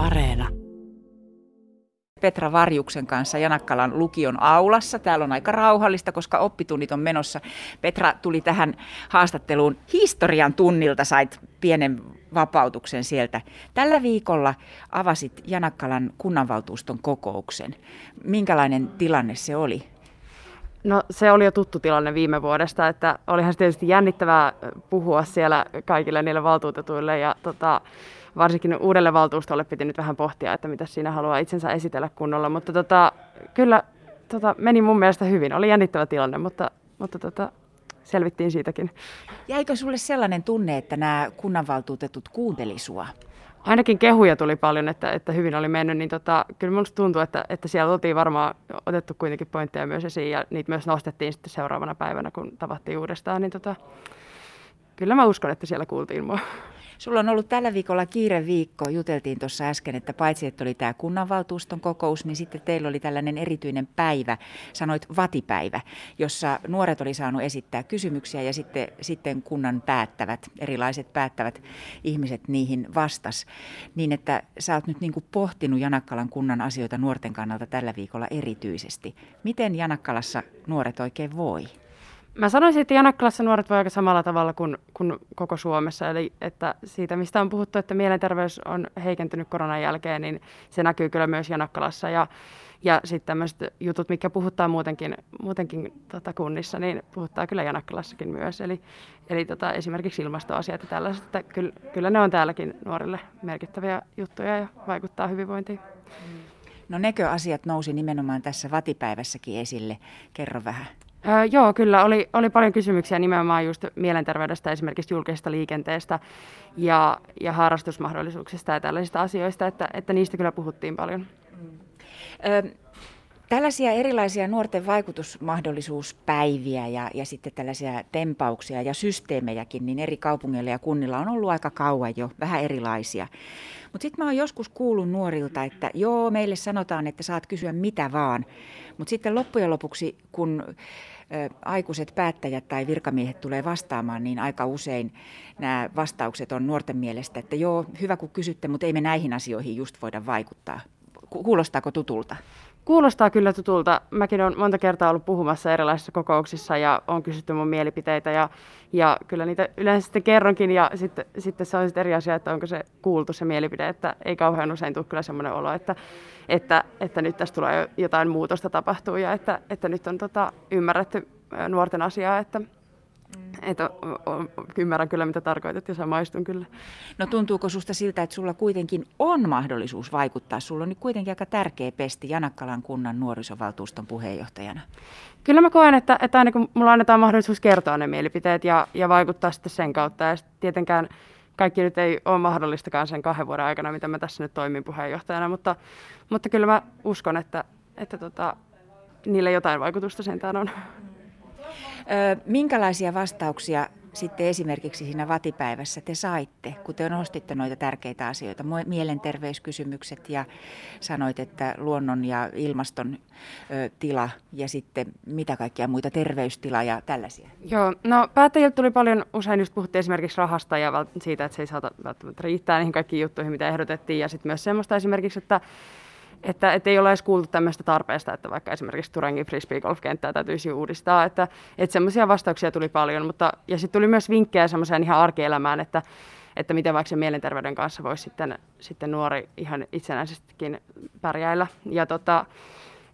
Areena. Petra Varjuksen kanssa Janakkalan lukion aulassa. Täällä on aika rauhallista, koska oppitunnit on menossa. Petra tuli tähän haastatteluun historian tunnilta, sait pienen vapautuksen sieltä. Tällä viikolla avasit Janakkalan kunnanvaltuuston kokouksen. Minkälainen tilanne se oli? No se oli jo tuttu tilanne viime vuodesta, että olihan se tietysti jännittävää puhua siellä kaikille niille valtuutetuille ja tota, varsinkin uudelle valtuustolle piti nyt vähän pohtia, että mitä siinä haluaa itsensä esitellä kunnolla, mutta tota, kyllä tota, meni mun mielestä hyvin. Oli jännittävä tilanne, mutta, mutta tota, selvittiin siitäkin. Jäikö sulle sellainen tunne, että nämä kunnanvaltuutetut kuunteli sua? Ainakin kehuja tuli paljon, että, että hyvin oli mennyt, niin tota, kyllä minusta tuntuu, että, että siellä oltiin varmaan otettu kuitenkin pointteja myös esiin ja niitä myös nostettiin sitten seuraavana päivänä, kun tavattiin uudestaan, niin tota, kyllä mä uskon, että siellä kuultiin mua. Sulla on ollut tällä viikolla kiire viikko. Juteltiin tuossa äsken, että paitsi että oli tämä kunnanvaltuuston kokous, niin sitten teillä oli tällainen erityinen päivä, sanoit vatipäivä, jossa nuoret oli saanut esittää kysymyksiä ja sitten, sitten kunnan päättävät, erilaiset päättävät ihmiset niihin vastas. Niin että sä oot nyt niin kuin pohtinut Janakkalan kunnan asioita nuorten kannalta tällä viikolla erityisesti. Miten Janakkalassa nuoret oikein voi? Mä sanoisin, että Janakkalassa nuoret voi aika samalla tavalla kuin, kuin koko Suomessa. Eli että siitä, mistä on puhuttu, että mielenterveys on heikentynyt koronan jälkeen, niin se näkyy kyllä myös Janakkalassa. Ja, ja sitten tämmöiset jutut, mikä puhuttaa muutenkin, muutenkin tota kunnissa, niin puhuttaa kyllä Janakkalassakin myös. Eli, eli tota, esimerkiksi ilmastoasiat ja tällaiset, että kyllä, kyllä ne on täälläkin nuorille merkittäviä juttuja ja vaikuttaa hyvinvointiin. No nekö asiat nousi nimenomaan tässä vatipäivässäkin esille? Kerro vähän. Öö, joo, kyllä. Oli, oli paljon kysymyksiä nimenomaan just mielenterveydestä, esimerkiksi julkisesta liikenteestä ja, ja harrastusmahdollisuuksista ja tällaisista asioista, että, että niistä kyllä puhuttiin paljon. Mm. Ö, tällaisia erilaisia nuorten vaikutusmahdollisuuspäiviä ja, ja sitten tällaisia tempauksia ja systeemejäkin, niin eri kaupungeilla ja kunnilla on ollut aika kauan jo, vähän erilaisia. Mutta sitten mä oon joskus kuullut nuorilta, että joo, meille sanotaan, että saat kysyä mitä vaan. Mutta sitten loppujen lopuksi, kun aikuiset päättäjät tai virkamiehet tulee vastaamaan, niin aika usein nämä vastaukset on nuorten mielestä, että joo, hyvä kun kysytte, mutta ei me näihin asioihin just voida vaikuttaa. Kuulostaako tutulta? Kuulostaa kyllä tutulta. Mäkin olen monta kertaa ollut puhumassa erilaisissa kokouksissa ja on kysytty mun mielipiteitä ja, ja kyllä niitä yleensä sitten kerronkin ja sitten, sitten se on sitten eri asia, että onko se kuultu se mielipide, että ei kauhean usein tule kyllä semmoinen olo, että, että, että nyt tässä tulee jotain muutosta tapahtuu ja että, että nyt on tota, ymmärretty nuorten asiaa, että, Mm. Että ymmärrän kyllä, mitä tarkoitat ja samaistun kyllä. No tuntuuko susta siltä, että sulla kuitenkin on mahdollisuus vaikuttaa? Sulla on nyt kuitenkin aika tärkeä pesti Janakkalan kunnan nuorisovaltuuston puheenjohtajana. Kyllä mä koen, että, että aina kun mulla annetaan mahdollisuus kertoa ne mielipiteet ja, ja vaikuttaa sitten sen kautta. Ja tietenkään kaikki nyt ei ole mahdollistakaan sen kahden vuoden aikana, mitä mä tässä nyt toimin puheenjohtajana, mutta, mutta kyllä mä uskon, että, että tota, niille jotain vaikutusta sentään on. Minkälaisia vastauksia sitten esimerkiksi siinä vatipäivässä te saitte, kun te nostitte noita tärkeitä asioita, mielenterveyskysymykset ja sanoit, että luonnon ja ilmaston tila ja sitten mitä kaikkia muita, terveystila ja tällaisia? Joo, no päättäjiltä tuli paljon, usein just puhuttiin esimerkiksi rahasta ja siitä, että se ei saata välttämättä riittää niihin kaikkiin juttuihin, mitä ehdotettiin ja sitten myös semmoista esimerkiksi, että että, että ei ole edes kuultu tämmöistä tarpeesta, että vaikka esimerkiksi Turangin frisbee-golf-kenttää täytyisi uudistaa, että, että semmoisia vastauksia tuli paljon, mutta ja sitten tuli myös vinkkejä semmoiseen ihan arkielämään, että, että miten vaikka mielenterveyden kanssa voisi sitten, sitten nuori ihan itsenäisestikin pärjäillä. Ja tota,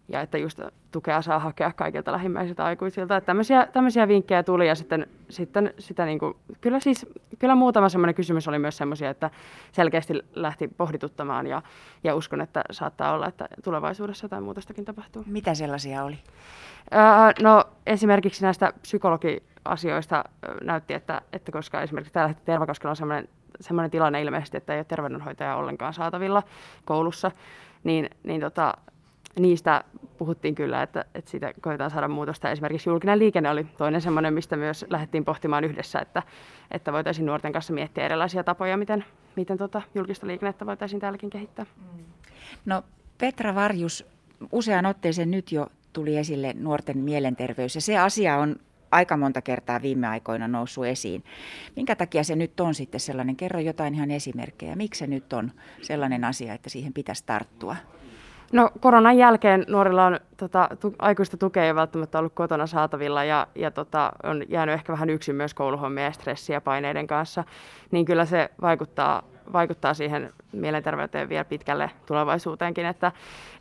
ja että just tukea saa hakea kaikilta lähimmäisiltä aikuisilta. Että tämmöisiä, tämmöisiä vinkkejä tuli ja sitten, sitten sitä niin kuin, kyllä siis, kyllä muutama semmoinen kysymys oli myös semmoisia, että selkeästi lähti pohdituttamaan ja, ja uskon, että saattaa olla, että tulevaisuudessa jotain muutostakin tapahtuu. Mitä sellaisia oli? Öö, no esimerkiksi näistä psykologiasioista näytti, että, että koska esimerkiksi täällä Tervakoskella on semmoinen, semmoinen tilanne ilmeisesti, että ei ole terveydenhoitaja ollenkaan saatavilla koulussa, niin, niin tota, niistä puhuttiin kyllä, että, että siitä koetaan saada muutosta. Esimerkiksi julkinen liikenne oli toinen semmoinen, mistä myös lähdettiin pohtimaan yhdessä, että, että voitaisiin nuorten kanssa miettiä erilaisia tapoja, miten, miten tota julkista liikennettä voitaisiin täälläkin kehittää. No Petra Varjus, usean otteeseen nyt jo tuli esille nuorten mielenterveys ja se asia on aika monta kertaa viime aikoina noussut esiin. Minkä takia se nyt on sitten sellainen? Kerro jotain ihan esimerkkejä. Miksi se nyt on sellainen asia, että siihen pitäisi tarttua? No koronan jälkeen nuorilla on tota, tu, aikuista tukea ei välttämättä ollut kotona saatavilla ja, ja tota, on jäänyt ehkä vähän yksin myös kouluhommia ja stressiä paineiden kanssa, niin kyllä se vaikuttaa, vaikuttaa siihen mielenterveyteen vielä pitkälle tulevaisuuteenkin, että,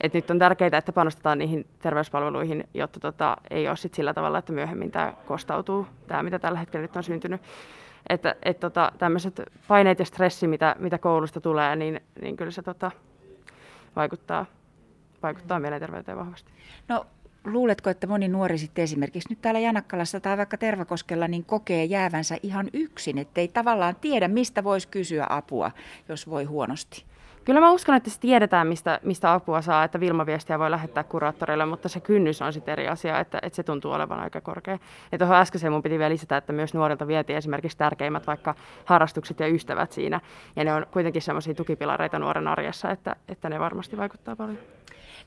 että nyt on tärkeää, että panostetaan niihin terveyspalveluihin, jotta tota, ei ole sit sillä tavalla, että myöhemmin tämä kostautuu, tämä mitä tällä hetkellä nyt on syntynyt. Että et, tota, tämmöiset paineet ja stressi, mitä, mitä koulusta tulee, niin, niin kyllä se tota, vaikuttaa vaikuttaa mielenterveyteen vahvasti. No luuletko, että moni nuori sitten esimerkiksi nyt täällä Janakkalassa tai vaikka Tervakoskella niin kokee jäävänsä ihan yksin, ettei tavallaan tiedä, mistä voisi kysyä apua, jos voi huonosti? Kyllä mä uskon, että se tiedetään, mistä, mistä apua saa, että Vilma-viestiä voi lähettää kuraattoreille, mutta se kynnys on sitten eri asia, että, että se tuntuu olevan aika korkea. Ja tuohon äskeiseen mun piti vielä lisätä, että myös nuorilta vietiin esimerkiksi tärkeimmät vaikka harrastukset ja ystävät siinä. Ja ne on kuitenkin semmoisia tukipilareita nuoren arjessa, että, että ne varmasti vaikuttaa paljon.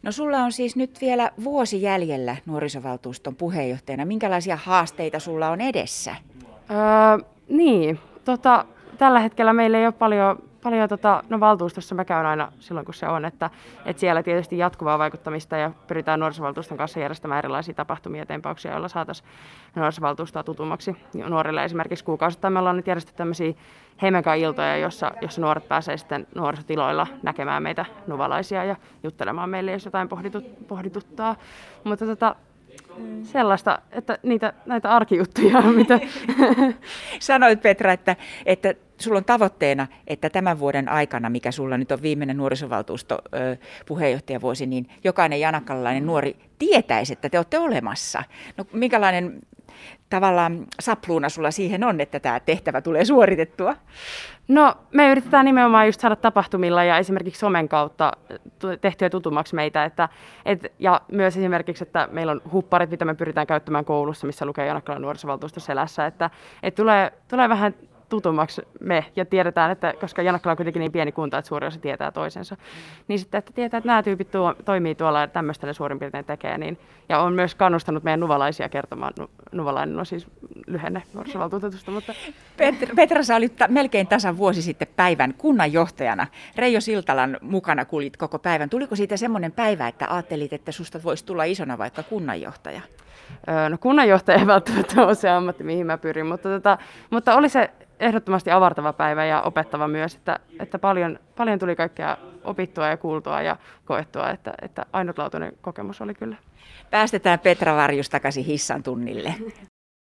No sulla on siis nyt vielä vuosi jäljellä nuorisovaltuuston puheenjohtajana. Minkälaisia haasteita sulla on edessä? Öö, niin, tota, tällä hetkellä meillä ei ole paljon paljon tota, no valtuustossa mä käyn aina silloin, kun se on, että, että siellä tietysti jatkuvaa vaikuttamista ja pyritään nuorisovaltuuston kanssa järjestämään erilaisia tapahtumia tempauksia, joilla saataisiin nuorisovaltuustoa tutummaksi nuorille. Esimerkiksi kuukausittain me ollaan nyt järjestetty tämmöisiä iltoja, jossa, jossa nuoret pääsee sitten nuorisotiloilla näkemään meitä nuvalaisia ja juttelemaan meille, jos jotain pohditut, pohdituttaa. Mutta tota, sellaista, että niitä, näitä arkijuttuja, mitä... Sanoit Petra, että, että sulla on tavoitteena, että tämän vuoden aikana, mikä sulla nyt on viimeinen nuorisovaltuusto puheenjohtajavuosi, niin jokainen janakkalainen nuori tietäisi, että te olette olemassa. No minkälainen tavallaan sapluuna sulla siihen on, että tämä tehtävä tulee suoritettua? No me yritetään nimenomaan just saada tapahtumilla ja esimerkiksi somen kautta tehtyä tutummaksi meitä. Että, et, ja myös esimerkiksi, että meillä on hupparit, mitä me pyritään käyttämään koulussa, missä lukee Janakkalan nuorisovaltuusto selässä. Että, et tulee, tulee vähän tutummaksi me ja tiedetään, että koska Janakkala on kuitenkin niin pieni kunta, että suuri osa tietää toisensa, mm. niin sitten, että tietää, että nämä tyypit tuo, toimii tuolla ja tämmöistä ne suurin piirtein tekee, niin, ja on myös kannustanut meidän nuvalaisia kertomaan, nu, nuvalainen on siis lyhenne nuorisovaltuutetusta, mutta... Petra, Petra sä olit ta- melkein tasan vuosi sitten päivän kunnanjohtajana. Reijo Siltalan mukana kulit koko päivän. Tuliko siitä semmoinen päivä, että ajattelit, että susta voisi tulla isona vaikka kunnanjohtaja? No kunnanjohtaja ei välttämättä ole se ammatti, mihin mä pyrin, mutta, tota, mutta oli se ehdottomasti avartava päivä ja opettava myös, että, että paljon, paljon tuli kaikkea opittua ja kuultua ja koettua, että, että ainutlaatuinen kokemus oli kyllä. Päästetään Petra Varjus takaisin hissan tunnille.